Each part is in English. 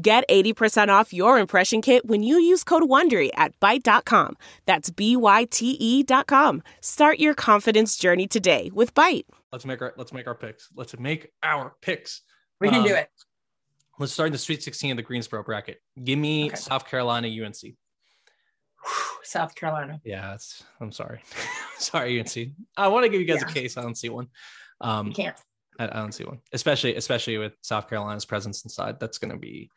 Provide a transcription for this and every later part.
Get 80% off your impression kit when you use code WONDERY at Byte.com. That's B-Y-T-E dot com. Start your confidence journey today with Byte. Let's make our let's make our picks. Let's make our picks. We can Um, do it. Let's start in the Sweet 16 of the Greensboro bracket. Give me Okay. South Carolina UNC. South Carolina. Yeah, it's, I'm sorry. sorry, UNC. I want to give you guys Yeah. a case. I don't see one. Um, You can't. I, don't see one, especially especially with South Carolina's presence inside. That's going to be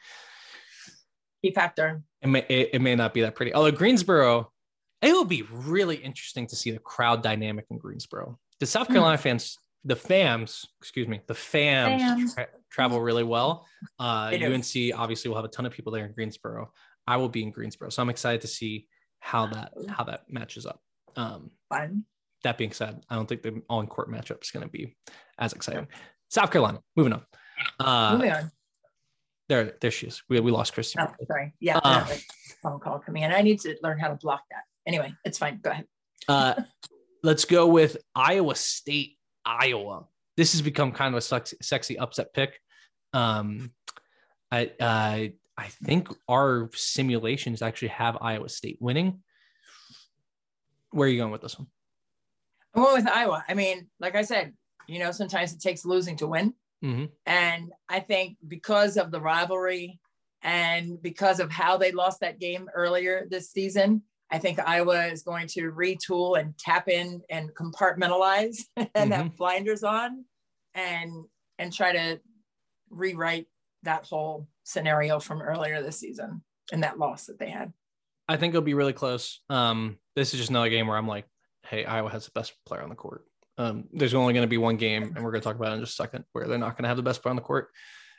Key factor. it may it, it may not be that pretty. Although Greensboro, it will be really interesting to see the crowd dynamic in Greensboro. The South Hmm. Carolina fans, the FAMs, excuse me, the FAMs, Fams. tra- travel really well. Uh. UNC obviously will have a ton of people there in Greensboro. I will be in Greensboro, so I'm excited to see how that how that matches up. Um, Fun. That being said, I don't think the on court matchup is going to be as exciting. South Carolina, moving on. Uh, Moving on. there, there she is. We, we lost Christy. Oh, sorry. Yeah. Uh, phone call coming in. I need to learn how to block that. Anyway, it's fine. Go ahead. Uh, let's go with Iowa State, Iowa. This has become kind of a sexy, sexy upset pick. Um, I, I, I think our simulations actually have Iowa State winning. Where are you going with this one? I'm going with Iowa. I mean, like I said, you know, sometimes it takes losing to win. Mm-hmm. And I think because of the rivalry and because of how they lost that game earlier this season, I think Iowa is going to retool and tap in and compartmentalize and have blinders on and and try to rewrite that whole scenario from earlier this season and that loss that they had. I think it'll be really close. Um, this is just another game where I'm like, hey, Iowa has the best player on the court. Um, there's only going to be one game, and we're going to talk about it in just a second, where they're not going to have the best player on the court,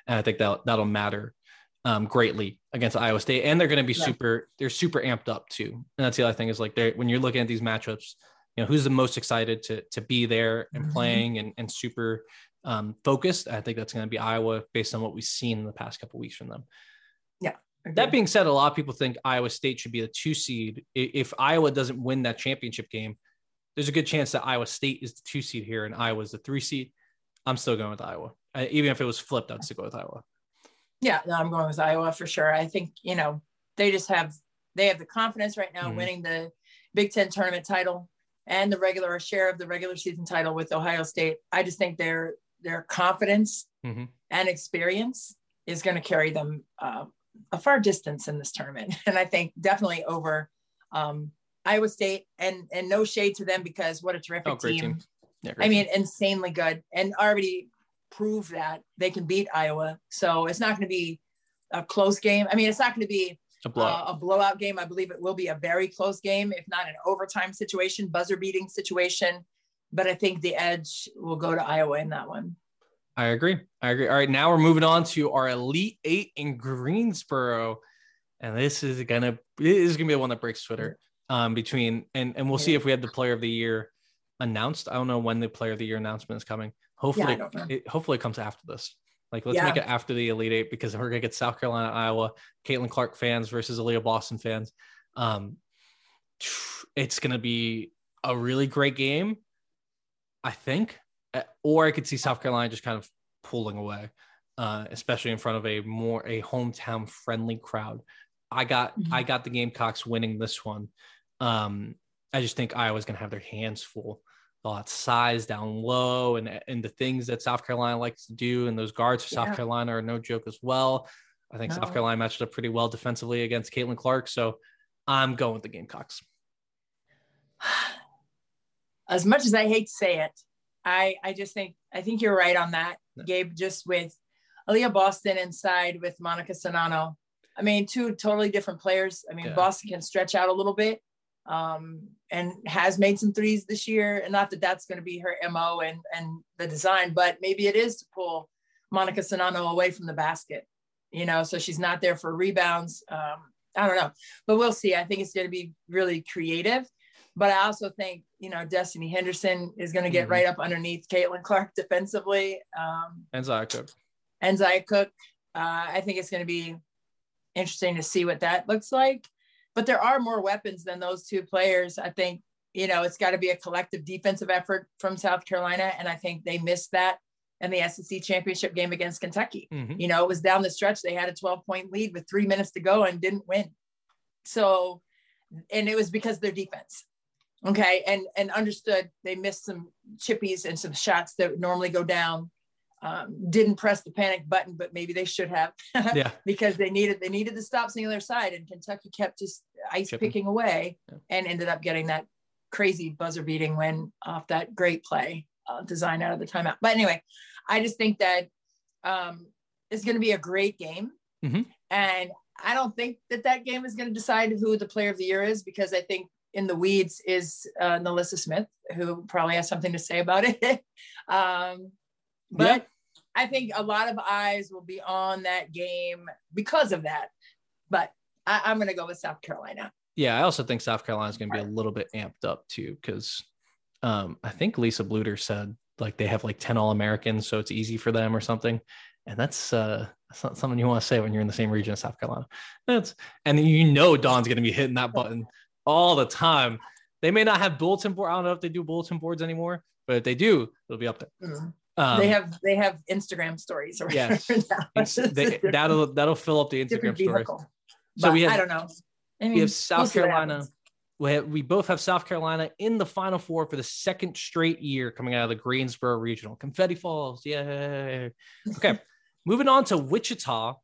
and I think that that'll matter um, greatly against Iowa State, and they're going to be Yeah. super. They're super amped up too, and that's the other thing is like when you're looking at these matchups, you know who's the most excited to to be there and Mhm. playing and and super um, focused. I think that's going to be Iowa based on what we've seen in the past couple weeks from them. Yeah. That being said, a lot of people think Iowa State should be the two seed. If Iowa doesn't win that championship game, there's a good chance that Iowa State is the two seed here and Iowa is the three seed. I'm still going with Iowa. I, even if it was flipped, I'd still go with Iowa. Yeah, no, I'm going with Iowa for sure. I think, you know, they just have they have the confidence right now Mhm. winning the Big Ten tournament title and the regular share of the regular season title with Ohio State. I just think their their confidence Mhm. and experience is going to carry them uh, a far distance in this tournament. And I think definitely over um, Iowa State and and no shade to them because what a terrific Oh, team. team. Yeah, I mean, team. insanely good and already proved that they can beat Iowa. So it's not going to be a close game. I mean, it's not going to be a blowout. uh, a blowout game. I believe it will be a very close game, if not an overtime situation, buzzer beating situation. But I think the edge will go to Iowa in that one. I agree. I agree. All right, now we're moving on to our Elite Eight in Greensboro, and this is gonna this is gonna be the one that breaks Twitter. Um, between and and we'll see if we have the Player of the Year announced. I don't know when the Player of the Year announcement is coming. Hopefully, yeah, it, hopefully it comes after this. Like, let's yeah. make it after the Elite Eight because we're gonna get South Carolina, Iowa, Caitlin Clark fans versus Aliyah Boston fans. Um, it's gonna be a really great game, I think. Uh, or I could see South Carolina just kind of pulling away, uh, especially in front of a more a hometown friendly crowd. I got mm-hmm. I got the Gamecocks winning this one. Um, I just think Iowa's gonna have their hands full a lot size down low and and the things that South Carolina likes to do and those guards for yeah. South Carolina are no joke as well. I think no. South Carolina matched up pretty well defensively against Caitlin Clark, so I'm going with the Gamecocks. As much as I hate to say it, I I just think I think you're right on that, yeah. Gabe. Just with Aliyah Boston inside with Monica Czinano. I mean, two totally different players. I mean, yeah. Boston can stretch out a little bit um, and has made some threes this year. And not that that's going to be her MO and, and the design, but maybe it is to pull Monica Czinano away from the basket, you know, so she's not there for rebounds. Um, I don't know, but we'll see. I think it's going to be really creative. But I also think, you know, Destiny Henderson is going to get mm-hmm. right up underneath Caitlin Clark defensively. Um, and Zia Cooke. And Zia Cooke. Uh, I think it's going to be interesting to see what that looks like but there are more weapons than those two players. I think, you know, it's got to be a collective defensive effort from South Carolina. And I think they missed that in the SEC championship game against Kentucky. Mm-hmm. You know, it was down the stretch. They had a 12 point lead with three minutes to go and didn't win. So, and it was because their defense. Okay. And, and understood they missed some chippies and some shots that would normally go down um, didn't press the panic button, but maybe they should have. yeah. Because they needed they needed to stop seeing their side, and Kentucky kept just ice Chipping. picking away, yeah. and ended up getting that crazy buzzer beating win off that great play uh, design out of the timeout. But anyway, I just think that um, it's going to be a great game, mm-hmm. and I don't think that that game is going to decide who the player of the year is because I think in the weeds is uh, NaLyssa Smith, who probably has something to say about it. um, but yeah. I think a lot of eyes will be on that game because of that. But I, am going to go with South Carolina. Yeah, I also think South Carolina is going to be a little bit amped up too, because um, I think Lisa Bluder said like they have like 10 All Americans, so it's easy for them or something. And that's uh, that's not something you want to say when you're in the same region as South Carolina. That's and you know Dawn's going to be hitting that button all the time. They may not have bulletin board. I don't know if they do bulletin boards anymore, but if they do, it'll be up there. Mm-hmm. Um, they have they have Instagram stories. Or yes, they, that'll that'll fill up the Instagram stories. So we have, I don't know. I mean, we have South we'll Carolina. We, have, we both have South Carolina in the Final Four for the second straight year, coming out of the Greensboro Regional. Confetti Falls, yay! Okay, moving on to Wichita.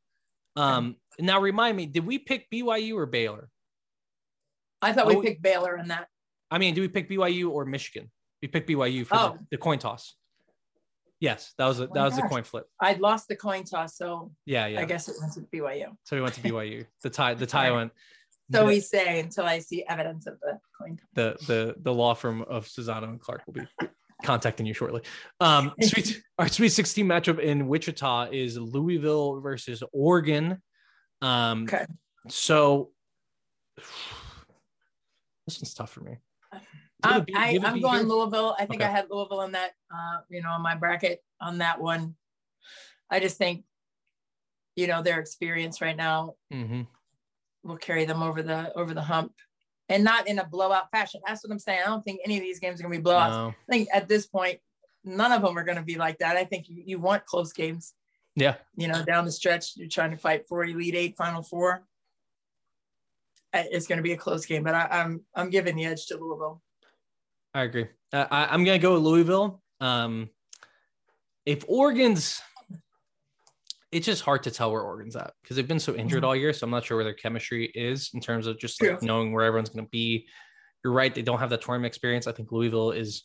Um, now remind me, did we pick BYU or Baylor? I thought oh, we picked Baylor in that. I mean, do we pick BYU or Michigan? We picked BYU for oh. the, the coin toss. Yes, that was a, oh that was gosh. a coin flip. I'd lost the coin toss, so yeah, yeah. I guess it went to BYU. So we went to BYU. The tie, the tie went. So the, we say until I see evidence of the coin toss. The the the law firm of Czinano and Clark will be contacting you shortly. Um, sweet, our Sweet 16 matchup in Wichita is Louisville versus Oregon. Um, okay. So this one's tough for me. Um, I, am going here? Louisville. I think okay. I had Louisville in that, uh, you know, on my bracket on that one. I just think, you know, their experience right now mm-hmm. will carry them over the over the hump, and not in a blowout fashion. That's what I'm saying. I don't think any of these games are going to be blowouts. No. I think at this point, none of them are going to be like that. I think you, you want close games. Yeah. You know, down the stretch, you're trying to fight for Elite Eight, Final Four. It's going to be a close game, but I, I'm I'm giving the edge to Louisville. I agree. Uh, I, am going to go with Louisville. Um, if Oregon's, it's just hard to tell where Oregon's at because they've been so injured mm-hmm. all year. So I'm not sure where their chemistry is in terms of just like knowing where everyone's going to be. You're right; they don't have that tournament experience. I think Louisville is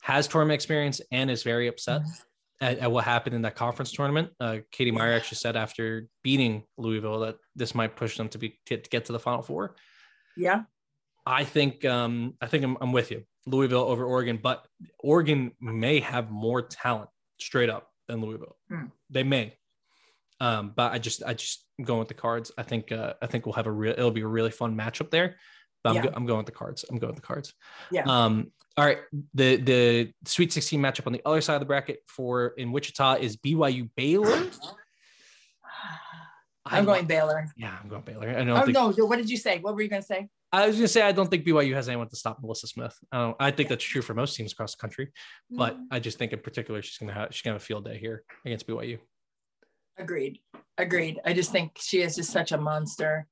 has tournament experience and is very upset mm-hmm. at, at, what happened in that conference tournament. Uh, Katie Meier actually said after beating Louisville that this might push them to be to, to get to the Final Four. Yeah, I think um, I think I'm, I'm with you. Louisville over Oregon, but Oregon may have more talent straight up than Louisville. Hmm. They may. Um, but I just I just I'm going with the cards. I think uh, I think we'll have a real it'll be a really fun matchup there. But I'm, yeah. go, I'm going with the cards. I'm going with the cards. Yeah. Um, All right, the the Sweet 16 matchup on the other side of the bracket for in Wichita is BYU Baylor. I'm going Baylor. Yeah, I'm going Baylor. I don't oh think, no, what did you say? What were you going to say? I was going to say I don't think BYU has anyone to stop NaLyssa Smith. I don't. I think that's true for most teams across the country, but mm-hmm. I just think in particular she's going to have she's going to have a field day here against BYU. Agreed. Agreed. I just think she is just such a monster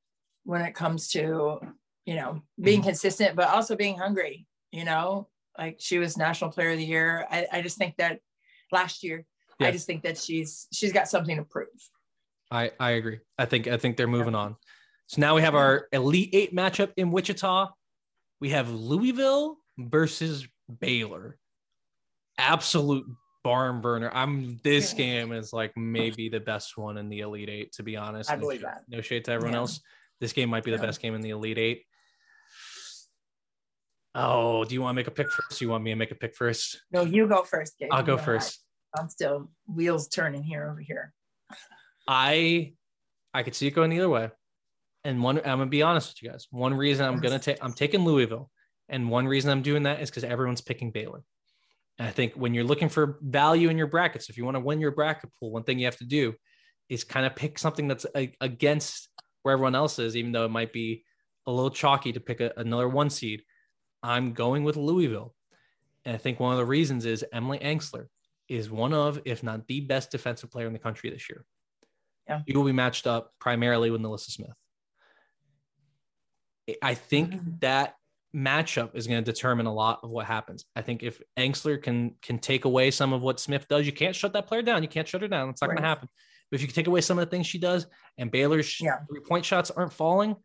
when it comes to you know being mm-hmm. consistent, but also being hungry. You know, like she was National Player of the Year. I, I just think that last year, yeah. I just think that she's she's got something to prove. I I agree. I think I think they're moving on. So now we have our Elite Eight matchup in Wichita. We have Louisville versus Baylor. Absolute barn burner. I'm this game is like maybe the best one in the Elite Eight, to be honest. I believe that. No shade to everyone yeah. else. This game might be the yeah. best game in the Elite Eight. Oh, do you want to make a pick first? you want me to make a pick first? No, you go first. Gabe. I'll go first. I'm still wheels turning here over here. I I could see it going either way. And one, I'm gonna be honest with you guys. One reason I'm gonna take, I'm taking Louisville, and one reason I'm doing that is because everyone's picking Baylor. And I think when you're looking for value in your brackets, if you want to win your bracket pool, one thing you have to do is kind of pick something that's against where everyone else is, even though it might be a little chalky to pick a, another one seed. I'm going with Louisville. And I think one of the reasons is Emily Engstler is one of, if not the best defensive player in the country this year. Yeah. He will be matched up primarily with NaLyssa Smith. I think mm-hmm. that matchup is going to determine a lot of what happens. I think if Engstler can can take away some of what Smith does, you can't shut that player down. You can't shut her down. It's not right. going to happen. But if you can take away some of the things she does, and Baylor's yeah. three point shots aren't falling,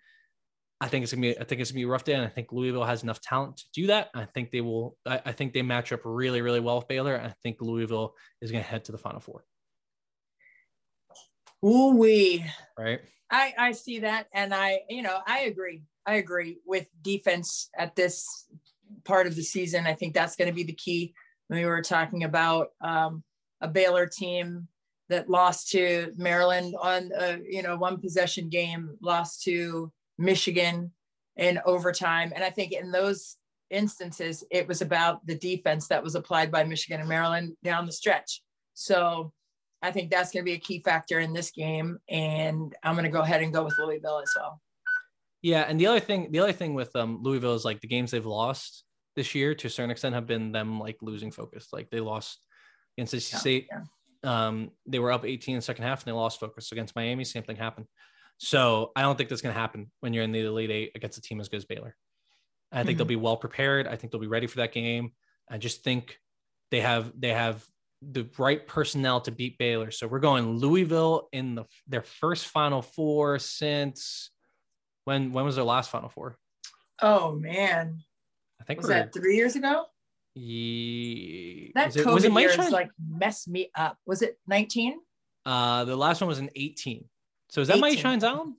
I think it's gonna be I think it's gonna be a rough day. And I think Louisville has enough talent to do that. I think they will. I, I think they match up really really well with Baylor. I think Louisville is going to head to the Final Four. Ooh wee. Right. I I see that, and I you know I agree. I agree with defense at this part of the season. I think that's going to be the key. We were talking about um, a Baylor team that lost to Maryland on a you know one possession game, lost to Michigan in overtime, and I think in those instances it was about the defense that was applied by Michigan and Maryland down the stretch. So I think that's going to be a key factor in this game, and I'm going to go ahead and go with Louisville as well. Yeah, and the other thing, the other thing with um, Louisville is like the games they've lost this year to a certain extent have been them like losing focus. Like they lost against NC State. Yeah. Um, they were up 18 in the second half and they lost focus against Miami. Same thing happened. So I don't think that's going to happen when you're in the Elite Eight against a team as good as Baylor. I think mm-hmm. they'll be well prepared. I think they'll be ready for that game. I just think they have they have the right personnel to beat Baylor. So we're going Louisville in the their first Final Four since when when was their last Final Four? Oh man, I think was that three years ago. Yeah, that was it, COVID was it year like messed me up. Was it nineteen? Uh, the last one was in eighteen. So is that 18. Myisha Hines Allen?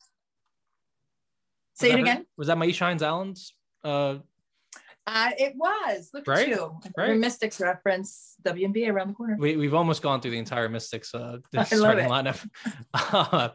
Say it again. Her? Was that Myisha Hines Allen's? Uh, uh, it was. Look right? at you. Right. Mystics reference WNBA around the corner. We, we've almost gone through the entire Mystics uh, starting lineup.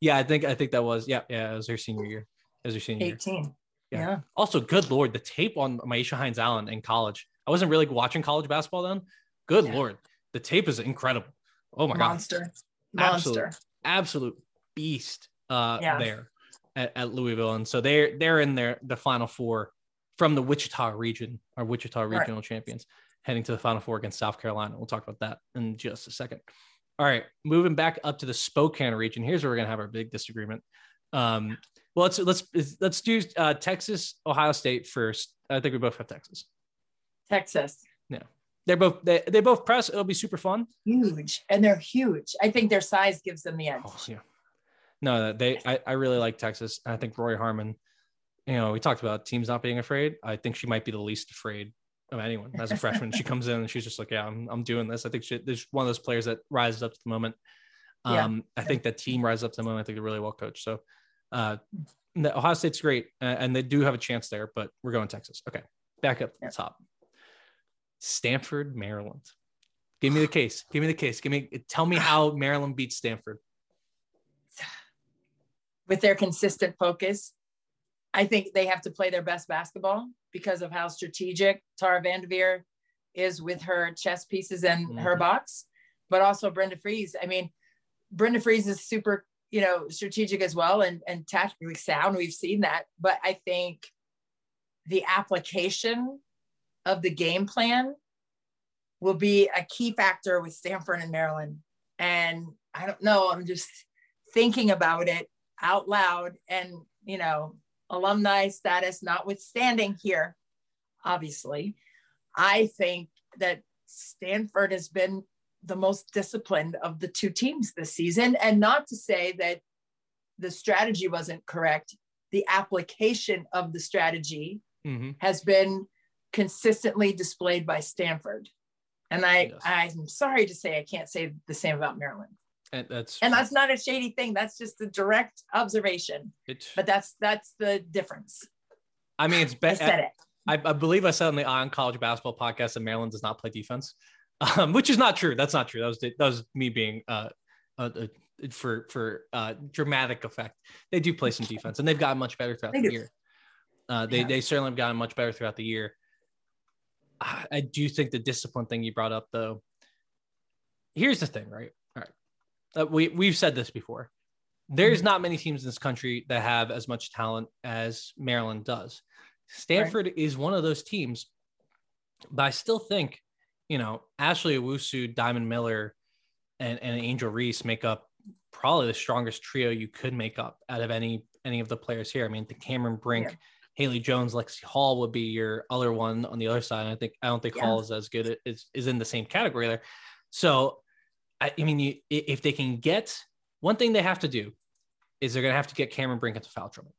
yeah, I think I think that was yeah yeah it was her senior year. It was her senior 18. year. Yeah. yeah. Also, good lord, the tape on Myisha Hines Allen in college. I wasn't really watching college basketball then. Good yeah. lord, the tape is incredible. Oh my Monster. god, monster, absolute, absolute beast uh, yeah. there at, at, Louisville, and so they're they're in their the Final Four from the Wichita region, our Wichita regional right. champions, heading to the Final Four against South Carolina. We'll talk about that in just a second. All right, moving back up to the Spokane region. Here's where we're gonna have our big disagreement. Um, well, let's let's let's do uh, Texas, Ohio State first. I think we both have Texas. Texas. Yeah, they're both they they both press. It'll be super fun. Huge, and they're huge. I think their size gives them the edge. Oh, yeah. No, they. I, I really like Texas. I think Rori Harmon. You know, we talked about teams not being afraid. I think she might be the least afraid of anyone as a freshman. she comes in and she's just like, yeah, I'm, I'm doing this. I think she, there's one of those players that rises up to the moment. Um, yeah. I think that team rises up to the moment. I think they're really well coached. So, uh, Ohio State's great, and they do have a chance there, but we're going Texas. Okay, back up to the top. Stanford, Maryland. Give me the case. Give me the case. Give me. Tell me how Maryland beats Stanford. With their consistent focus, I think they have to play their best basketball because of how strategic Tara Vanderveer is with her chess pieces and mm-hmm. her box, but also Brenda Frese. I mean, Brenda Frese is super, you know, strategic as well and, and tactically sound. We've seen that. But I think the application of the game plan will be a key factor with Stanford and Maryland. And I don't know, I'm just thinking about it out loud and, you know, alumni status notwithstanding here, obviously, I think that Stanford has been the most disciplined of the two teams this season. And not to say that the strategy wasn't correct, the application of the strategy mm-hmm. has been consistently displayed by Stanford. And I, yes. I'm sorry to say I can't say the same about Maryland. And that's and that's not a shady thing. That's just a direct observation. It, but that's that's the difference. I mean, it's better. I said it. I, I, believe I said on the on college basketball podcast that Maryland does not play defense, um, which is not true. That's not true. That was that was me being uh, uh, uh for for uh, dramatic effect. They do play some defense, and they've gotten much better throughout they the do. year. Uh, they yeah. they certainly have gotten much better throughout the year. I do think the discipline thing you brought up, though. Here's the thing, right? Uh, we we've said this before. There's mm-hmm. not many teams in this country that have as much talent as Maryland does. Stanford right. is one of those teams, but I still think, you know, Ashley Owusu, Diamond Miller, and, and Angel Reese make up probably the strongest trio you could make up out of any any of the players here. I mean, the Cameron Brink, yeah. Haley Jones, Lexie Hull would be your other one on the other side. I think I don't think yeah. Hull is as good is is in the same category there. So I, I mean, you, if they can get one thing they have to do is they're going to have to get Cameron Brink into foul trouble.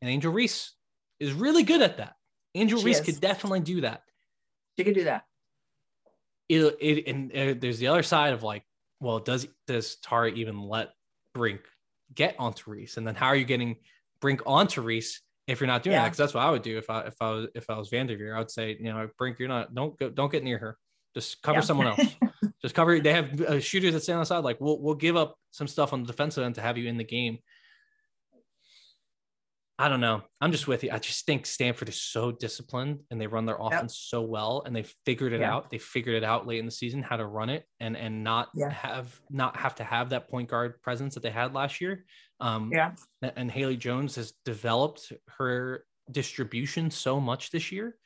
And Angel Reese is really good at that. Angel she Reese is. could definitely do that. She could do that. It, it and uh, there's the other side of like, well, does does Tara even let Brink get onto Reese? And then how are you getting Brink onto Reese if you're not doing yeah. that? Because that's what I would do if I if I was if I was Vanderveer. I would say, you know, Brink, you're not don't go don't get near her. Just cover yeah. someone else. Just cover. They have uh, shooters that stand on the side. Like we'll we'll give up some stuff on the defensive end to have you in the game. I don't know. I'm just with you. I just think Stanford is so disciplined and they run their offense yep. so well and they figured it yeah. out. They figured it out late in the season how to run it and and not yeah. have not have to have that point guard presence that they had last year. Um, yeah. And Haley Jones has developed her distribution so much this year.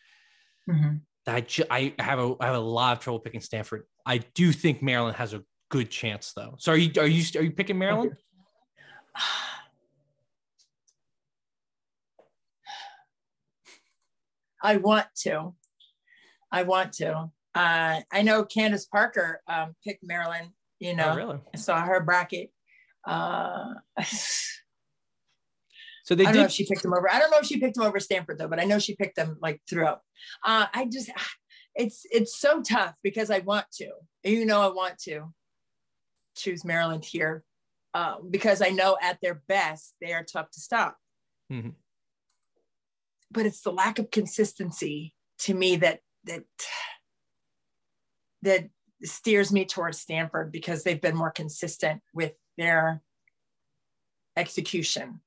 Mm-hmm. I, ju- I have a I have a lot of trouble picking Stanford. I do think Maryland has a good chance though. So are you are you are you picking Maryland? I want to. I want to. Uh, I know Candace Parker um, picked Maryland. You know, oh, really? I saw her bracket. Uh, So they I don't did... know if she picked them over. I don't know if she picked them over Stanford though, but I know she picked them like throughout. Uh, I just, it's it's so tough because I want to. You know, I want to choose Maryland here uh, because I know at their best they are tough to stop. Mm-hmm. But it's the lack of consistency to me that that that steers me towards Stanford because they've been more consistent with their execution.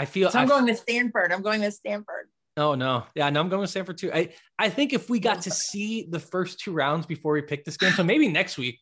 I feel so I'm I, going to Stanford. I'm going to Stanford. Oh no, yeah, no, I'm going to Stanford too. I I think if we got to see the first two rounds before we pick this game, so maybe next week,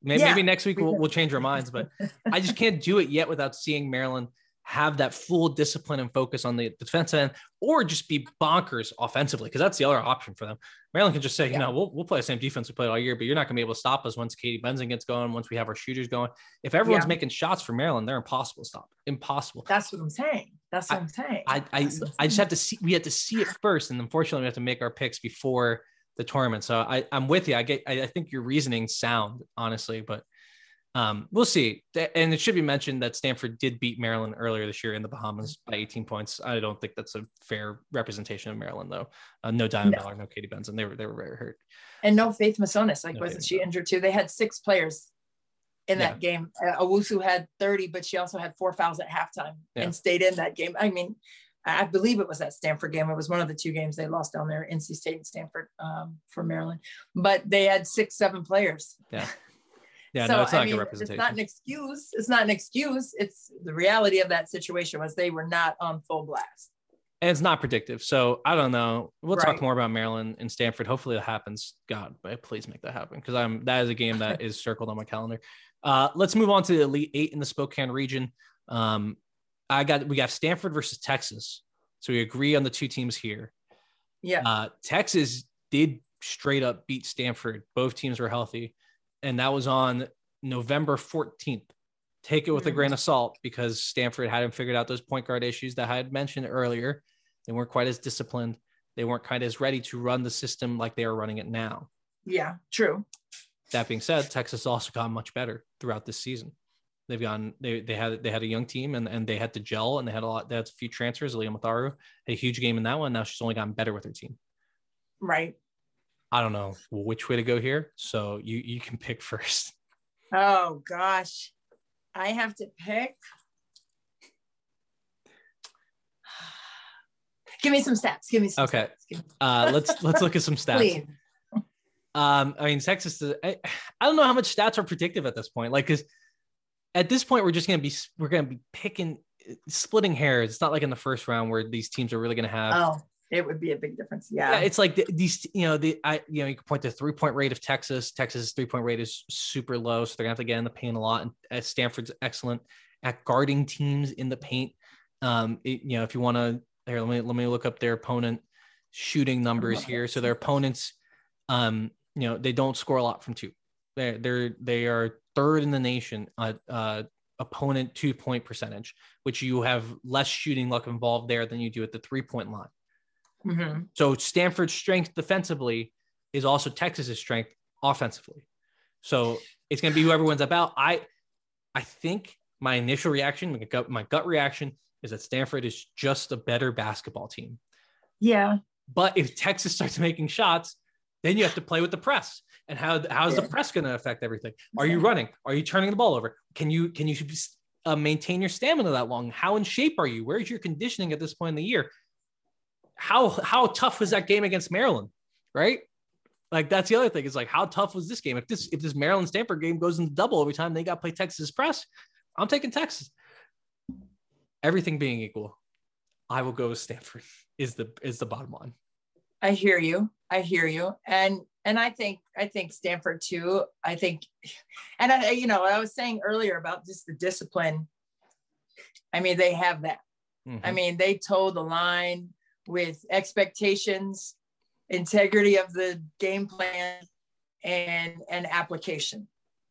maybe, yeah. maybe next week we'll, we'll change our minds. But I just can't do it yet without seeing Maryland have that full discipline and focus on the defense end, or just be bonkers offensively, because that's the other option for them. Maryland can just say, yeah. you know, we'll, we'll play the same defense we played all year, but you're not going to be able to stop us once Katie Benzan gets going, once we have our shooters going. If everyone's yeah. making shots for Maryland, they're impossible to stop. Impossible. That's what I'm saying. That's what I, am saying. I, I, I just have to see, we have to see it first. And unfortunately, we have to make our picks before the tournament. So I, I'm with you. I get, I, I think your reasoning sound, honestly, but um, we'll see. And it should be mentioned that Stanford did beat Maryland earlier this year in the Bahamas by 18 points. I don't think that's a fair representation of Maryland, though. Uh, no Diamond no. Miller, no Katie Benzan. They were they were very hurt. And no Faith Masonius. Like, no wasn't Faith she injured too? They had six players in yeah. that game. Uh, Owusu had 30, but she also had four fouls at halftime yeah. and stayed in that game. I mean, I believe it was that Stanford game. It was one of the two games they lost down there, NC State and Stanford um, for Maryland. But they had six, seven players. Yeah. Yeah, so, no, it's not I mean, representation. It's not an excuse. It's not an excuse. It's the reality of that situation was they were not on full blast. And it's not predictive. So I don't know. We'll right. talk more about Maryland and Stanford. Hopefully it happens. God, but please make that happen because I'm that is a game that is circled on my calendar. Uh, let's move on to the Elite Eight in the Spokane region. Um, I got we got Stanford versus Texas. So we agree on the two teams here. Yeah. Uh, Texas did straight up beat Stanford. Both teams were healthy. And that was on November 14th. Take it with mm-hmm. a grain of salt because Stanford hadn't figured out those point guard issues that I had mentioned earlier. They weren't quite as disciplined. They weren't quite as ready to run the system like they are running it now. Yeah, true. That being said, Texas also got much better throughout this season. They've gone. They they had they had a young team and, and they had to gel and they had a lot. They had a few transfers. Aliyah Matharu had a huge game in that one. Now she's only gotten better with her team. Right. I don't know which way to go here. So you you can pick first. Oh gosh, I have to pick. Give me some stats. Give me some. Okay. Me uh, let's let's look at some stats. Please. Um, I mean, Texas. I, I don't know how much stats are predictive at this point. Like, because at this point we're just going to be we're to be picking splitting hairs. It's not like in the first round where these teams are really going to have. Oh, it would be a big difference. Yeah, yeah it's like the, these. You know, the I you know you can point to three point rate of Texas. Texas' three point rate is super low, so they're gonna have to get in the paint a lot. And uh, Stanford's excellent at guarding teams in the paint. Um, it, you know, if you want to, here let me let me look up their opponent shooting numbers here. So their opponents, um, you know, they don't score a lot from two. They're they're they are third in the nation uh, uh, opponent two point percentage, which you have less shooting luck involved there than you do at the three point line. Mm-hmm. So Stanford's strength defensively is also Texas's strength offensively. So it's going to be whoever wins about. I I think my initial reaction, my gut, my gut reaction is that Stanford is just a better basketball team. Yeah. But if Texas starts making shots, then you have to play with the press. And how how's yeah. the press going to affect everything? Are you running? Are you turning the ball over? Can you can you uh, maintain your stamina that long? How in shape are you? Where's your conditioning at this point in the year? How how tough was that game against Maryland? Right? Like that's the other thing. Is like how tough was this game? If this if this Maryland Stanford game goes into double every time they got to play Texas press, I'm taking Texas. Everything being equal, I will go with Stanford. Is the is the bottom line. I hear you. I hear you. And and I think I think Stanford too. I think, and I you know I was saying earlier about just the discipline. I mean, they have that. Mm-hmm. I mean, they toe the line with expectations, integrity of the game plan, and and application,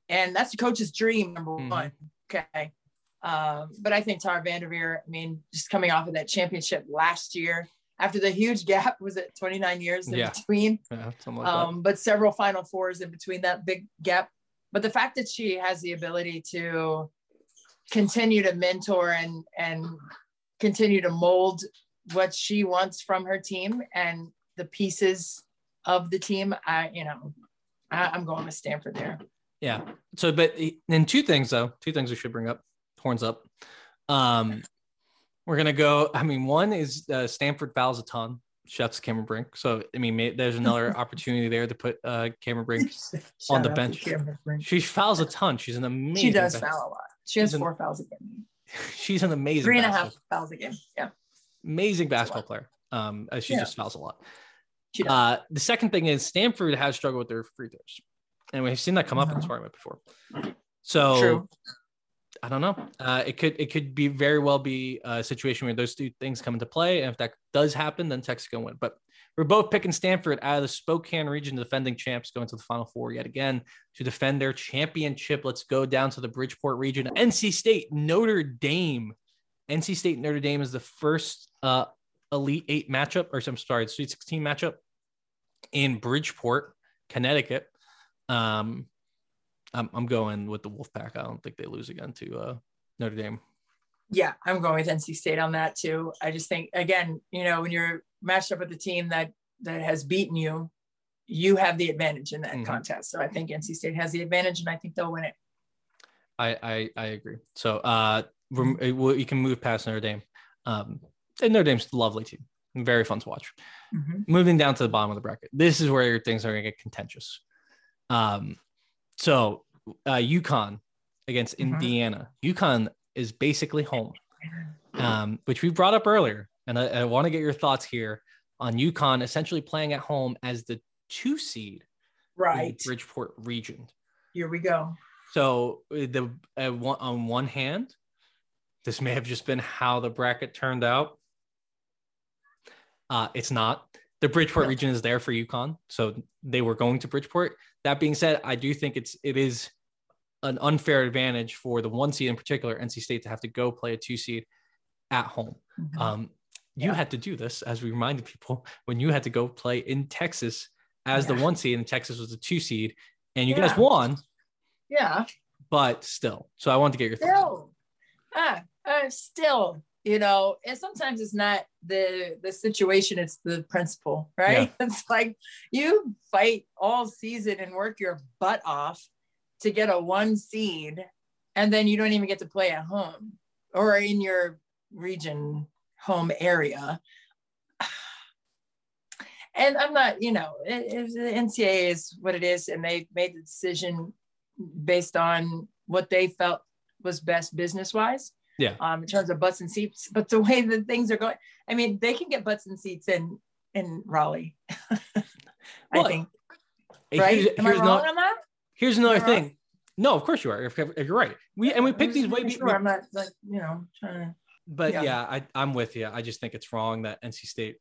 and that's the coach's dream number mm-hmm. one. Okay, um, but I think Tara Vanderveer. I mean, just coming off of that championship last year, after the huge gap was it 29 years in yeah. between yeah, like um, but several final fours in between that big gap but the fact that she has the ability to continue to mentor and and continue to mold what she wants from her team and the pieces of the team i you know I, i'm going with stanford there yeah so but then two things though two things we should bring up horns up um we're gonna go. I mean, one is uh, Stanford fouls a ton. Chef's Cameron Brink. So I mean, may, there's another opportunity there to put uh, Cameron Brink on the bench. She fouls a ton. She's an amazing. She does bench. foul a lot. She has she's four an, fouls a game. She's an amazing. Three and a half fouls a game. Yeah. Amazing basketball player. Um, she yeah. just fouls a lot. Uh, the second thing is Stanford has struggled with their free throws, and we've seen that come up uh-huh. in this tournament before. So True. I don't know. Uh, it could it could be very well be a situation where those two things come into play, and if that does happen, then Texas can win. But we're both picking Stanford out of the Spokane region, defending champs, going to the Final Four yet again to defend their championship. Let's go down to the Bridgeport region. NC State, Notre Dame. NC State, Notre Dame is the first uh, Elite Eight matchup, or I'm sorry, Sweet 16 matchup in Bridgeport, Connecticut. Um, I'm, I'm going with the Wolfpack. I don't think they lose again to uh, Notre Dame. Yeah, I'm going with NC State on that too. I just think again, you know, when you're matched up with a team that that has beaten you, you have the advantage in that mm-hmm. contest. So I think NC State has the advantage, and I think they'll win it. I I, I agree. So uh, you can move past Notre Dame. Um, and Notre Dame's a lovely team, very fun to watch. Mm-hmm. Moving down to the bottom of the bracket, this is where things are going to get contentious. Um, so uh, UConn against mm-hmm. Indiana. UConn is basically home, um, which we brought up earlier, and I, I want to get your thoughts here on UConn essentially playing at home as the two seed, right? Bridgeport region. Here we go. So the uh, one, on one hand, this may have just been how the bracket turned out. Uh, it's not. The Bridgeport no. region is there for UConn, so they were going to Bridgeport. That being said, I do think it's it is an unfair advantage for the one seed in particular, NC State, to have to go play a two seed at home. Mm-hmm. Um, you yeah. had to do this, as we reminded people, when you had to go play in Texas as yeah. the one seed, and Texas was the two seed, and you yeah. guys won. Yeah. But still, so I wanted to get your thoughts. Ah, uh, still, you know, and sometimes it's not the the situation; it's the principle, right? Yeah. It's like you fight all season and work your butt off to get a one seed, and then you don't even get to play at home or in your region home area. And I'm not, you know, it, it, the NCAA is what it is, and they made the decision based on what they felt was best business wise. Yeah. Um, in terms of butts and seats, but the way that things are going, I mean, they can get butts and seats in in Raleigh. well, I think. Right? Am I wrong no, on that? Here's another thing. Wrong? No, of course you are. If, if, you're right, we and we pick these way. Sure, I'm not like you know trying to. But yeah. yeah, I, I'm with you. I just think it's wrong that NC State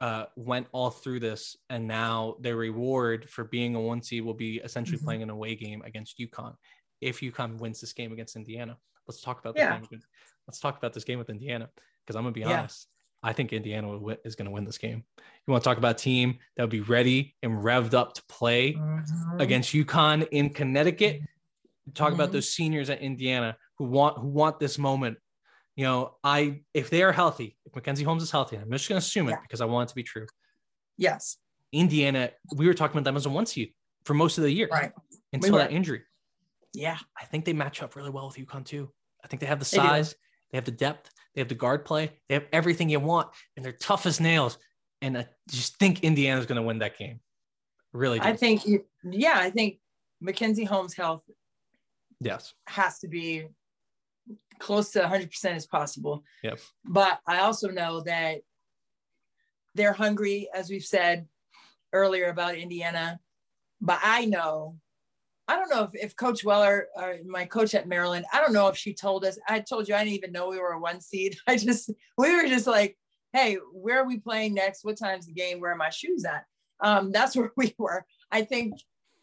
uh, went all through this, and now their reward for being a one seed will be essentially mm-hmm. playing an away game against UConn. If UConn wins this game against Indiana, let's talk about this game. Let's talk about this game with Indiana because I'm gonna be yeah. honest. I think Indiana is going to win this game. You want to talk about a team that would be ready and revved up to play mm-hmm. against UConn in Connecticut. Talk mm-hmm. about those seniors at Indiana who want who want this moment. You know, I if they are healthy, if Mackenzie Holmes is healthy, I'm just going to assume it because I want it to be true. Yes. Indiana, we were talking about them as a one seed for most of the year, right? Until we that injury. Yeah. I think they match up really well with UConn too. I think they have the size, they, they have the depth, they have the guard play, they have everything you want, and they're tough as nails. And I just think Indiana's going to win that game. Really, do. I think, yeah, I think Mackenzie Holmes' health, yes, has to be close to 100% as possible. Yep. But I also know that they're hungry, as we've said earlier about Indiana. But I know I don't know if, if Coach Weller, uh, my coach at Maryland, I don't know if she told us. I told you I didn't even know we were a one seed. I just we were just like, hey, where are we playing next? What time's the game? Where are my shoes at? Um, that's where we were. I think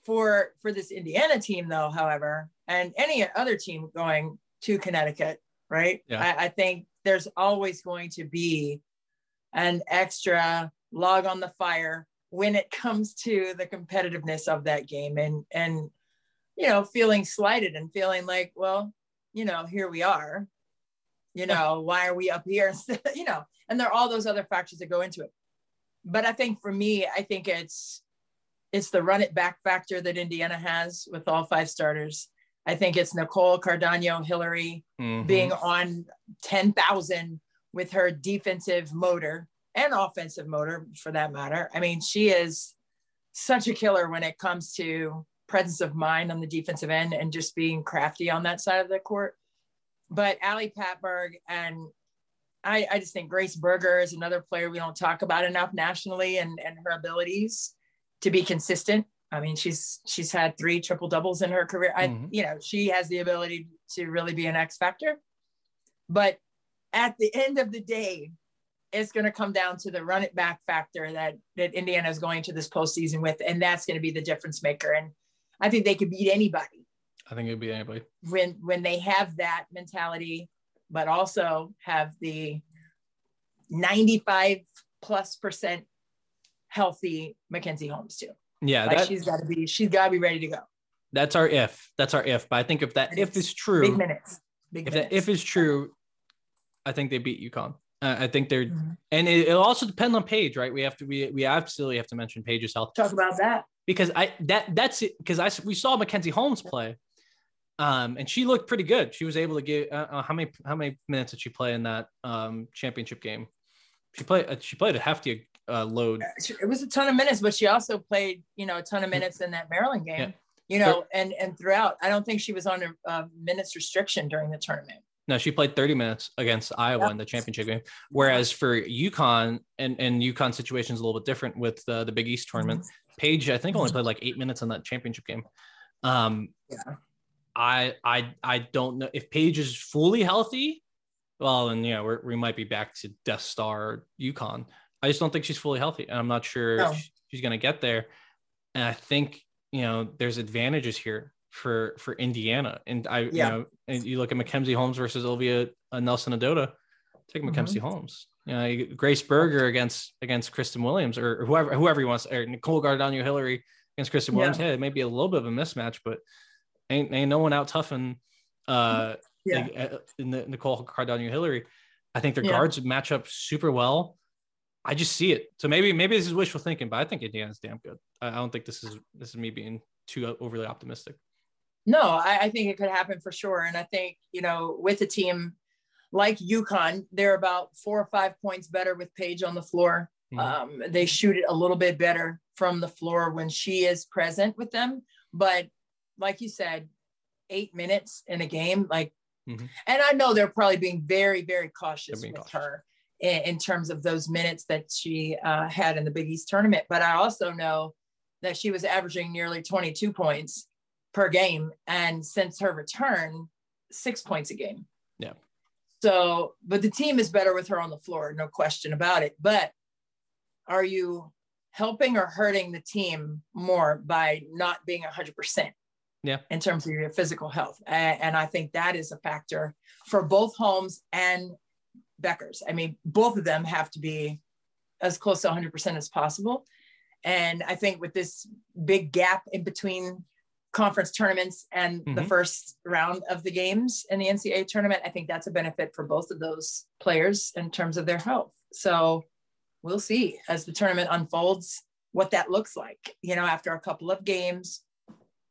for for this Indiana team, though, however, and any other team going to Connecticut, right? Yeah. I, I think there's always going to be an extra log on the fire when it comes to the competitiveness of that game and and you know, feeling slighted and feeling like, well, you know, here we are. You know, why are we up here? you know, and there are all those other factors that go into it. But I think for me, I think it's it's the run it back factor that Indiana has with all five starters. I think it's Nicole Cardano Hillary mm-hmm. being on 10,000 with her defensive motor and offensive motor for that matter. I mean, she is such a killer when it comes to presence of mind on the defensive end and just being crafty on that side of the court. But Ali Patberg and I, I just think Grace Berger is another player we don't talk about enough nationally and, and her abilities to be consistent. I mean, she's she's had three triple doubles in her career. I, mm-hmm. you know, she has the ability to really be an X factor. But at the end of the day, it's going to come down to the run it back factor that that Indiana is going to this postseason with, and that's going to be the difference maker. And I think they could beat anybody. I think it'd be anybody when when they have that mentality, but also have the 95 plus percent healthy Mackenzie Holmes too. Yeah, like that, she's got to be she's got to be ready to go. That's our if. That's our if. But I think if that if is true, big minutes. Big if minutes. that if is true, I think they beat UConn. Uh, I think they're, mm-hmm. and it, will also depend on Paige, right? We have to, we, we absolutely have to mention Paige's health. Talk about that because I that that's it because I we saw Mackenzie Holmes play, um, and she looked pretty good. She was able to get uh, uh, how many how many minutes did she play in that um, championship game? She played uh, she played a hefty uh, load. It was a ton of minutes, but she also played you know a ton of minutes in that Maryland game. Yeah. you know, and and throughout, I don't think she was on a, a minutes restriction during the tournament. No, she played 30 minutes against Iowa in the championship game. Whereas for UConn and and UConn situation is a little bit different with uh, the Big East tournament. Mm-hmm. Paige, I think, only played like eight minutes in that championship game. Um, yeah. I I I don't know if Paige is fully healthy. Well, then yeah, we we might be back to Death Star UConn. I just don't think she's fully healthy, and I'm not sure no. she's going to get there. And I think you know there's advantages here for for Indiana, and I yeah. you know and you look at Mackenzie Holmes versus Olivia uh, Nelson-Ododa, take Mackenzie mm-hmm. Holmes. You know, Grace Berger against against Christyn Williams or whoever whoever he wants, or Nicole Cardaño Hillary against Christyn Williams. Yeah. Hey, it may be a little bit of a mismatch, but ain't ain't no one out toughing uh yeah. like, uh, in the Nicole Cardaño Hillary. I think their yeah. guards match up super well. I just see it. So maybe maybe this is wishful thinking, but I think Indiana's damn good. I, don't think this is this is me being too overly optimistic. No, I, I think it could happen for sure. And I think, you know, with a team like UConn, they're about four or five points better with Paige on the floor. Mm-hmm. Um, they shoot it a little bit better from the floor when she is present with them. But like you said, eight minutes in a game, like, mm-hmm. and I know they're probably being very, very cautious with cautious. her in, in, terms of those minutes that she uh, had in the Big East tournament. But I also know that she was averaging nearly 22 points per game. And since her return, six points a game. Yeah. So, but the team is better with her on the floor, no question about it. But are you helping or hurting the team more by not being 100%? Yeah. In terms of your physical health. And I think that is a factor for both Holmes and Bueckers. I mean, both of them have to be as close to 100% as possible. And I think with this big gap in between conference tournaments and mm-hmm. the first round of the games in the NCAA tournament, I think that's a benefit for both of those players in terms of their health. So we'll see as the tournament unfolds what that looks like, you know, after a couple of games,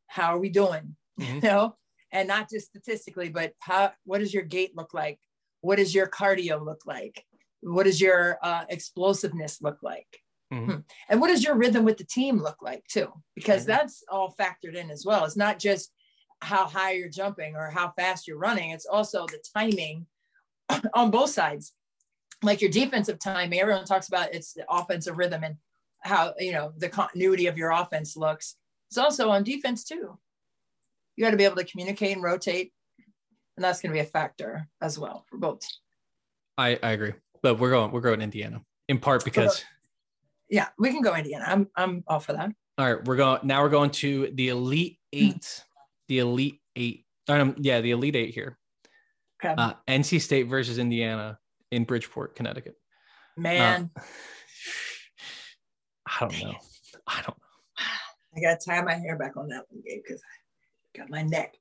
how are we doing? Mm-hmm. You know, and not just statistically, but how what does your gait look like? What does your cardio look like? What does your uh, explosiveness look like? Mm-hmm. Hmm. And what does your rhythm with the team look like too? Because mm-hmm. that's all factored in as well. It's not just how high you're jumping or how fast you're running. It's also the timing on both sides. Like your defensive timing, everyone talks about it's the offensive rhythm and how you know the continuity of your offense looks. It's also on defense too. You got to be able to communicate and rotate, and that's going to be a factor as well for both. I, I agree, but we're going we're going Indiana in part because yeah, we can go Indiana. I'm I'm all for that. All right, we're going now. We're going to the Elite hmm. Eight. the Elite Eight. Um, yeah, the Elite Eight here. Okay. Uh, NC State versus Indiana in Bridgeport, Connecticut. Man, uh, I don't know. I don't know. I gotta tie my hair back on that one, Gabe, because I got my neck,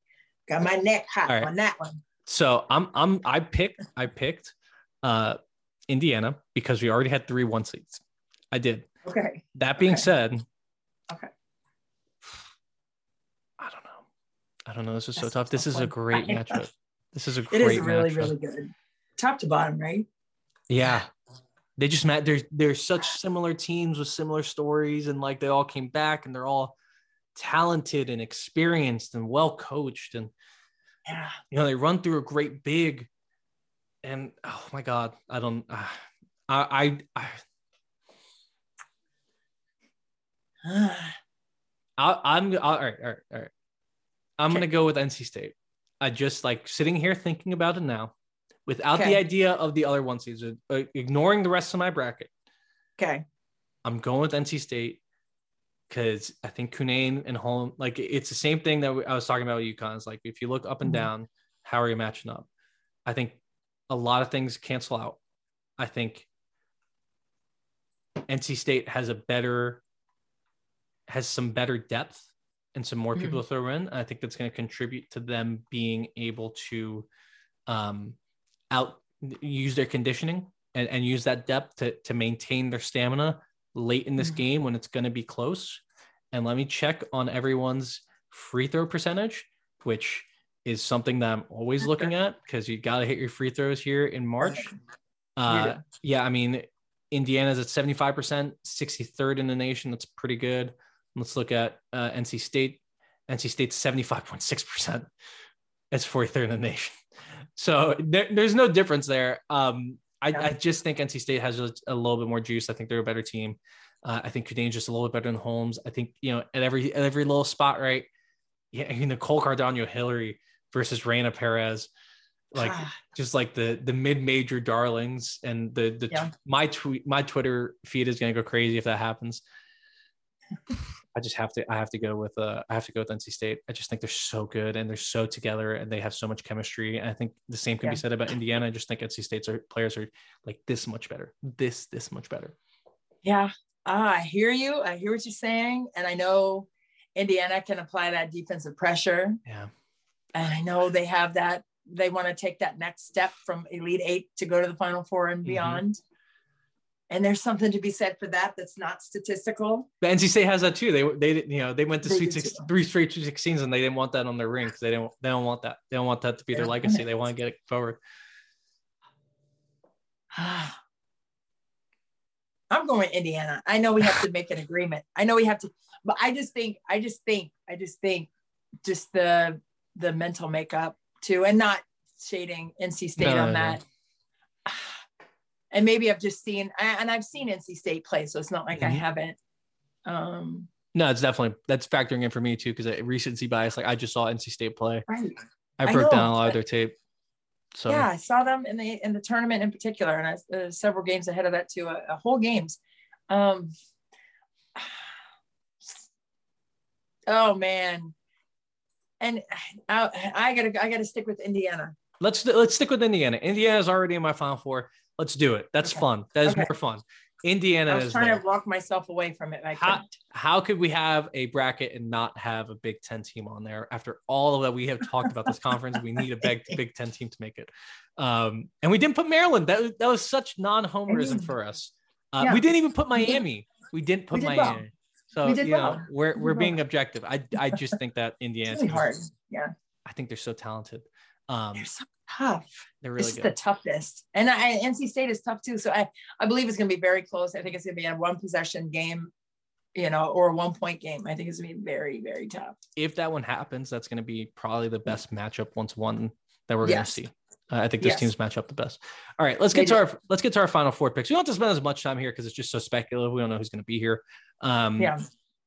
got my neck hot right. on that one. So I'm I'm I picked I picked uh Indiana because we already had three one seats. I did. Okay. That being okay. said, okay. I don't know. I don't know. This is That's so tough. This is a great matchup. This is a great It is really, matchup. really good. Top to bottom, right? Yeah. They just met. They're they're such similar teams with similar stories, and like they all came back, and they're all talented and experienced and well coached, and yeah, you know they run through a great big, and oh my god, I don't, uh, I, I I I, am all right, all right, all right. I'm okay. gonna go with NC State. I just like sitting here thinking about it now, without okay. the idea of the other one season, uh, ignoring the rest of my bracket. Okay. I'm going with NC State because I think Cunane and Holm, like it's the same thing that I was talking about with UConn. It's like if you look up and mm-hmm. down, how are you matching up? I think a lot of things cancel out. I think NC State has a better has some better depth and some more people mm-hmm. to throw in. I think that's going to contribute to them being able to um, out use their conditioning and, and use that depth to, to maintain their stamina late in this mm-hmm. game when it's going to be close. And let me check on everyone's free throw percentage, which is something that I'm always looking at because you got to hit your free throws here in March. Uh, yeah, I mean, Indiana's at 75%, 63rd in the nation. That's pretty good. Let's look at uh, NC State NC State's 75.6%. It's 43rd in the nation. So there, there's no difference there. Um, I, yeah. I, just think NC State has a, a, little bit more juice. I think they're a better team. Uh, I think Cunane's just a little bit better than Holmes. I think, you know, at every at every little spot, right? Yeah, you know, Cole Cardano Hillary versus Raina Perez, like just like the the mid-major darlings and the the yeah. my tweet my Twitter feed is gonna go crazy if that happens. I just have to I have to go with uh I have to go with NC State. I just think they're so good and they're so together and they have so much chemistry. And I think the same can yeah. be said about Indiana. I just think NC State's are, players are like this much better. This this much better. Yeah. Ah, I hear you. I hear what you're saying. And I know Indiana can apply that defensive pressure. Yeah. And I know they have that, they want to take that next step from Elite Eight to go to the Final Four and mm-hmm. beyond. Mm-hmm and there's something to be said for that that's not statistical. The NC State has that too. They they you know they went to they Sweet Six, three straight Sweet Sixteens and they didn't want that on their ring because they don't they don't want that they don't want that to be their legacy. They want to get it forward. I'm going Indiana. I know we have to make an agreement. I know we have to, but I just think I just think I just think just the the mental makeup too, and not shading NC State no, on no, that. No and maybe I've just seen and I've seen NC State play, so it's not like mm-hmm. I haven't. Um, no, it's definitely that's factoring in for me too because I recency bias. Like I just saw NC State play. Right. I broke I down a lot of their tape. So yeah, I saw them in the in the tournament in particular, and I, uh, several games ahead of that too, a, a whole games. Um, oh man, and I, I gotta I gotta stick with Indiana. Let's let's stick with Indiana. Indiana's already in my final four. Let's do it. That's okay. fun. That is okay. more fun. Indiana is. I was trying there. to walk myself away from it. how, how could we have a bracket and not have a Big Ten team on there after all of that we have talked about this conference? We need a big Big Ten team to make it. Um, and we didn't put Maryland. That, that was such non-homerism for us. Uh, yeah. We didn't even put Miami. We didn't put we did Miami. Well. So you well. know, we're we're being objective. I I just think that Indiana really hard. Yeah. I think they're so talented. Um, they're so tough. They're really the toughest. And I, NC State is tough too. So I, I believe it's going to be very close. I think it's going to be a one possession game, you know, or a one point game. I think it's going to be very, very tough. If that one happens, that's going to be probably the best matchup once one that we're yes. going to see. Uh, I think those yes. teams match up the best. All right, let's get they to do. our let's get to our final four picks. We don't have to spend as much time here because it's just so speculative. We don't know who's going to be here. Um, yeah.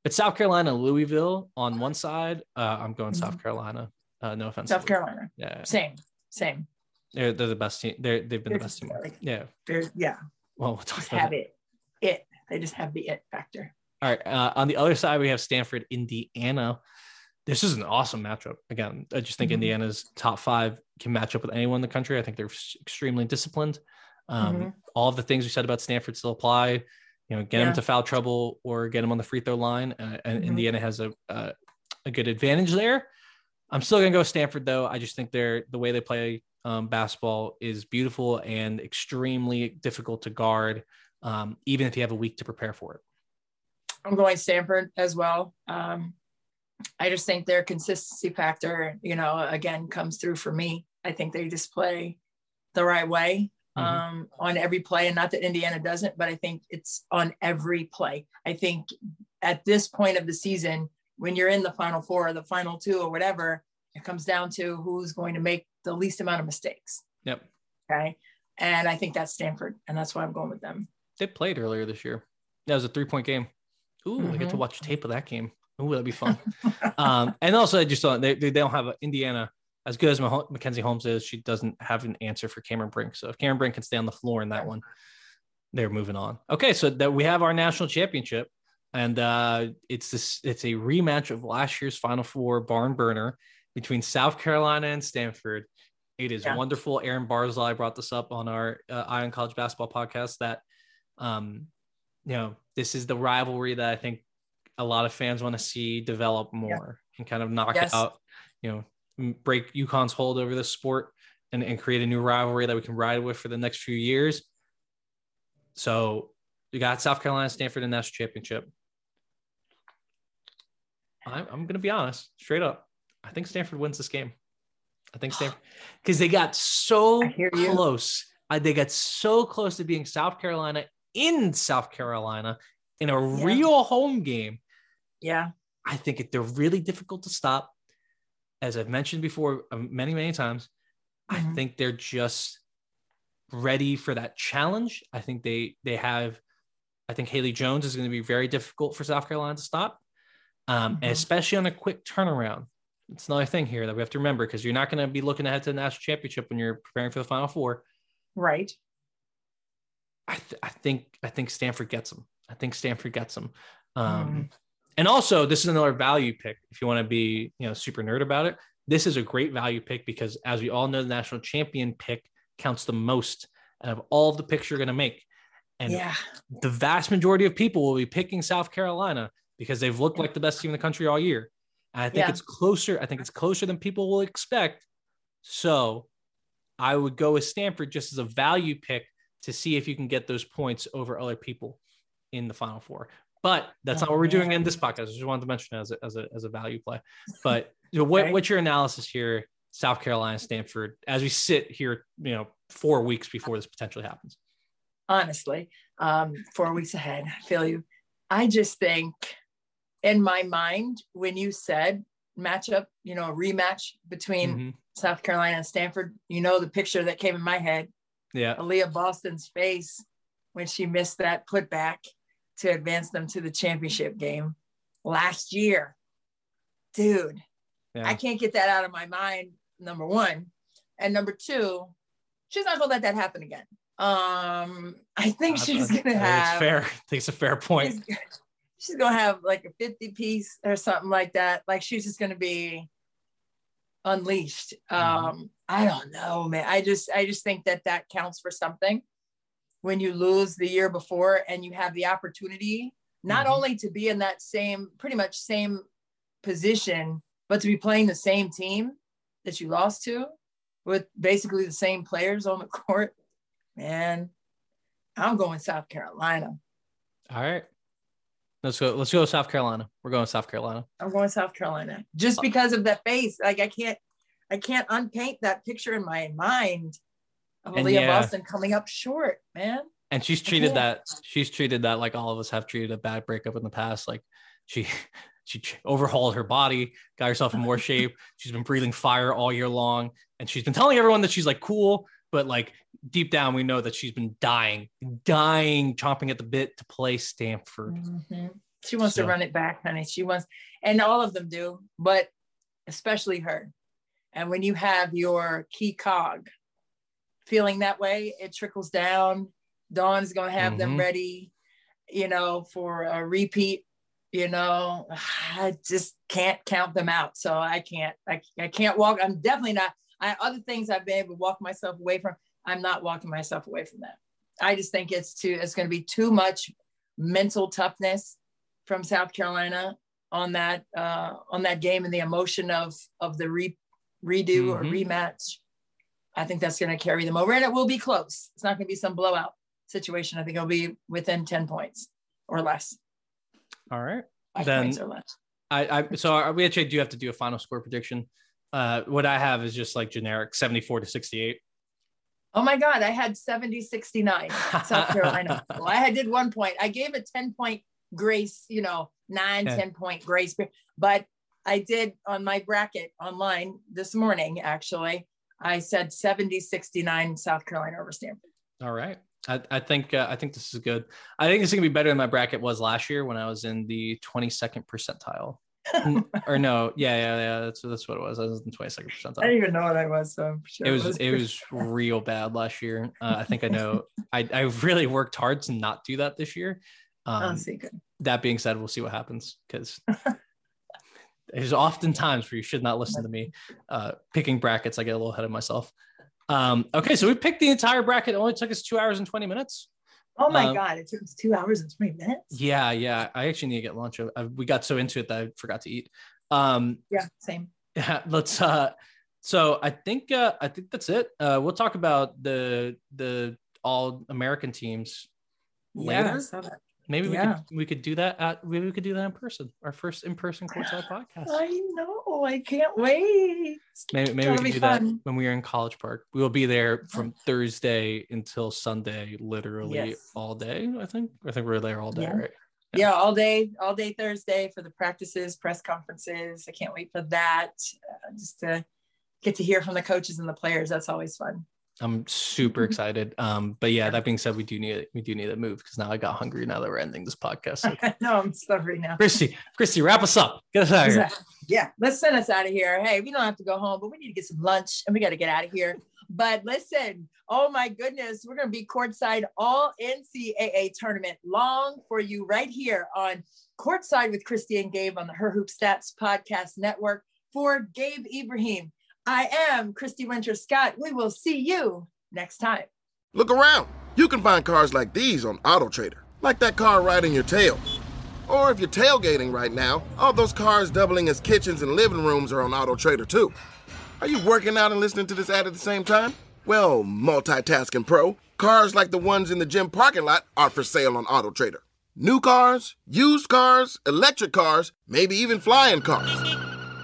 But South Carolina, Louisville on one side. Uh, I'm going mm-hmm. South Carolina. Uh, no offense. South Carolina. Yeah. Same. Same. They're, they're the best team. They're they've been they're the best team. Like, yeah. There's yeah. Well, we'll just have it. It. They just have the it factor. All right. Uh, on the other side, we have Stanford, Indiana. This is an awesome matchup. Again, I just think mm-hmm. Indiana's top five can match up with anyone in the country. I think they're extremely disciplined. Um, mm-hmm. All of the things we said about Stanford still apply. You know, get yeah. them to foul trouble or get them on the free throw line. Uh, and mm-hmm. Indiana has a, a a good advantage there. I'm still gonna go Stanford though. I just think they're the way they play um, basketball is beautiful and extremely difficult to guard, um, even if you have a week to prepare for it. I'm going Stanford as well. Um, I just think their consistency factor, you know, again comes through for me. I think they just play the right way mm-hmm. um, on every play, and not that Indiana doesn't, but I think it's on every play. I think at this point of the season, when you're in the final four or the final two or whatever, it comes down to who's going to make the least amount of mistakes. Yep. Okay. And I think that's Stanford, and that's why I'm going with them. They played earlier this year. That was a three point game. Ooh, mm-hmm. I get to mm-hmm. watch tape of that game. Ooh, that'd be fun. um, and also, I just thought they, they don't have a, Indiana as good as Mackenzie Holmes is. She doesn't have an answer for Cameron Brink. So if Cameron Brink can stay on the floor in that one, they're moving on. Okay, so that we have our national championship and uh, it's this it's a rematch of last year's Final Four barn burner between South Carolina and Stanford. It is yeah. wonderful. Aaron Barzilai brought this up on our uh, Ion College basketball podcast that, um, you know, this is the rivalry that I think a lot of fans want to see develop more yeah. and kind of knock yes. out, you know, break UConn's hold over this sport and, and create a new rivalry that we can ride with for the next few years. So you got South Carolina, Stanford, and national championship. I'm, I'm going to be honest, straight up. I think Stanford wins this game. I think Stanford because they got so close. Uh, they got so close to being South Carolina in South Carolina in a yeah. real home game. Yeah. I think they're really difficult to stop. As I've mentioned before um, many, many times, mm-hmm. I think they're just ready for that challenge. I think they they have. I think Haley Jones is going to be very difficult for South Carolina to stop, um, mm-hmm. especially on a quick turnaround. It's another thing here that we have to remember because you're not going to be looking ahead to the national championship when you're preparing for the Final Four. Right. I, th- I think I think Stanford gets them. I think Stanford gets them. Um, mm. And also, this is another value pick. If you want to be, you know, super nerd about it, this is a great value pick because, as we all know, the national champion pick counts the most out of all of the picks you're going to make. And yeah. the vast majority of people will be picking South Carolina because they've looked like the best team in the country all year. And I think yeah. it's closer. I think it's closer than people will expect. So I would go with Stanford just as a value pick to see if you can get those points over other people in the final four. But that's oh, not what we're man. doing in this podcast. I just wanted to mention it as a, as a, as a value play. But you know, what, what's your analysis here, South Carolina, Stanford, as we sit here, you know, four weeks before this potentially happens? Honestly, um, four weeks ahead, I feel you. I just think in my mind, when you said matchup, you know, a rematch between mm-hmm. South Carolina and Stanford, you know, the picture that came in my head. Yeah. Aliyah Boston's face when she missed that putback to advance them to the championship game last year. Dude, yeah. I can't get that out of my mind, number one. And number two, she's not gonna let that happen again. Um, I think uh, she's gonna have fair. I think it's a fair point. She's, gonna have like a 50 piece or something like that. Like she's just gonna be unleashed. Mm-hmm. Um, I don't know, man. I just I just think that that counts for something when you lose the year before and you have the opportunity not mm-hmm. only to be in that same pretty much same position but to be playing the same team that you lost to with basically the same players on the court man i'm going south carolina all right let's go let's go south carolina we're going south carolina i'm going south carolina just because of that face like i can't i can't unpaint that picture in my mind of Aliyah yeah. Boston coming up short, man. And she's treated that she's treated that like all of us have treated a bad breakup in the past. Like she she overhauled her body, got herself in more shape. She's been breathing fire all year long, and she's been telling everyone that she's like cool, but like deep down we know that she's been dying, dying, chomping at the bit to play Stanford. Mm-hmm. She wants so. to run it back, honey. She wants, and all of them do, but especially her. And when you have your key cog feeling that way, it trickles down. Dawn's going to have mm-hmm. them ready, you know, for a repeat. You know, I just can't count them out. So I can't, I, I can't walk. I'm definitely not. I, other things I've been able to walk myself away from. I'm not walking myself away from that. I just think it's too, it's going to be too much mental toughness from South Carolina on that, uh, on that game and the emotion of, of the re, redo mm-hmm. or rematch. I think that's going to carry them over and it will be close. It's not going to be some blowout situation. I think it'll be within 10 points or less. All right. Five then I, I, so we actually do have to do a final score prediction. Uh, what I have is just like generic 74 to 68. Oh my God. I had 70, 69 South Carolina. well, I did one point. I gave a 10 point grace, you know, nine, yeah. 10 point grace, but I did on my bracket online this morning, actually. I said 70 69 South Carolina over Stanford. All right. I, I think uh, I think this is good. I think it's gonna be better than my bracket was last year when I was in the 22nd percentile. or no, yeah, yeah, yeah. That's that's what it was. I was in 22nd percentile. I didn't even know what I was, so I'm sure it was it was, it was real bad last year. Uh, I think I know. I I really worked hard to not do that this year. Oh, um, oh. That being said, we'll see what happens because there's often times where you should not listen to me. Uh, picking brackets, I get a little ahead of myself. Um, okay, so we picked the entire bracket. It only took us two hours and 20 minutes. Oh my um, God, it took us two hours and 20 minutes. Yeah, yeah. I actually need to get lunch. I, we got so into it that I forgot to eat. Um, yeah, same. Yeah, let's uh so I think uh I think that's it. Uh we'll talk about the the all American teams later. Maybe we yeah. could we could do that at maybe we could do that in person. Our first in person courtside podcast. I know. I can't wait. Maybe maybe we can do fun. that when we are in College Park. We will be there from Thursday until Sunday, literally yes. all day. I think. I think we're there all day, yeah. right? yeah. yeah. all day, all day Thursday for the practices, press conferences. I can't wait for that. Uh, just to get to hear from the coaches and the players. That's always fun. I'm super excited. Um, but yeah, that being said, we do need we do need to move because now I got hungry now that we're ending this podcast. So. no, I'm starving now. Christy, Christy, wrap us up. Get us out of here. Yeah, let's send us out of here. Hey, we don't have to go home, but we need to get some lunch and we got to get out of here. But listen, oh my goodness, we're going to be courtside all NCAA tournament long for you right here on Courtside with Christy and Gabe on the Her Hoop Stats Podcast Network. For Gabe Ibrahim, I am Christy Winters-Scott. We will see you next time. Look around. You can find cars like these on AutoTrader, like that car riding your tail. Or if you're tailgating right now, all those cars doubling as kitchens and living rooms are on AutoTrader too. Are you working out and listening to this ad at the same time? Well, multitasking pro, cars like the ones in the gym parking lot are for sale on AutoTrader. New cars, used cars, electric cars, maybe even flying cars.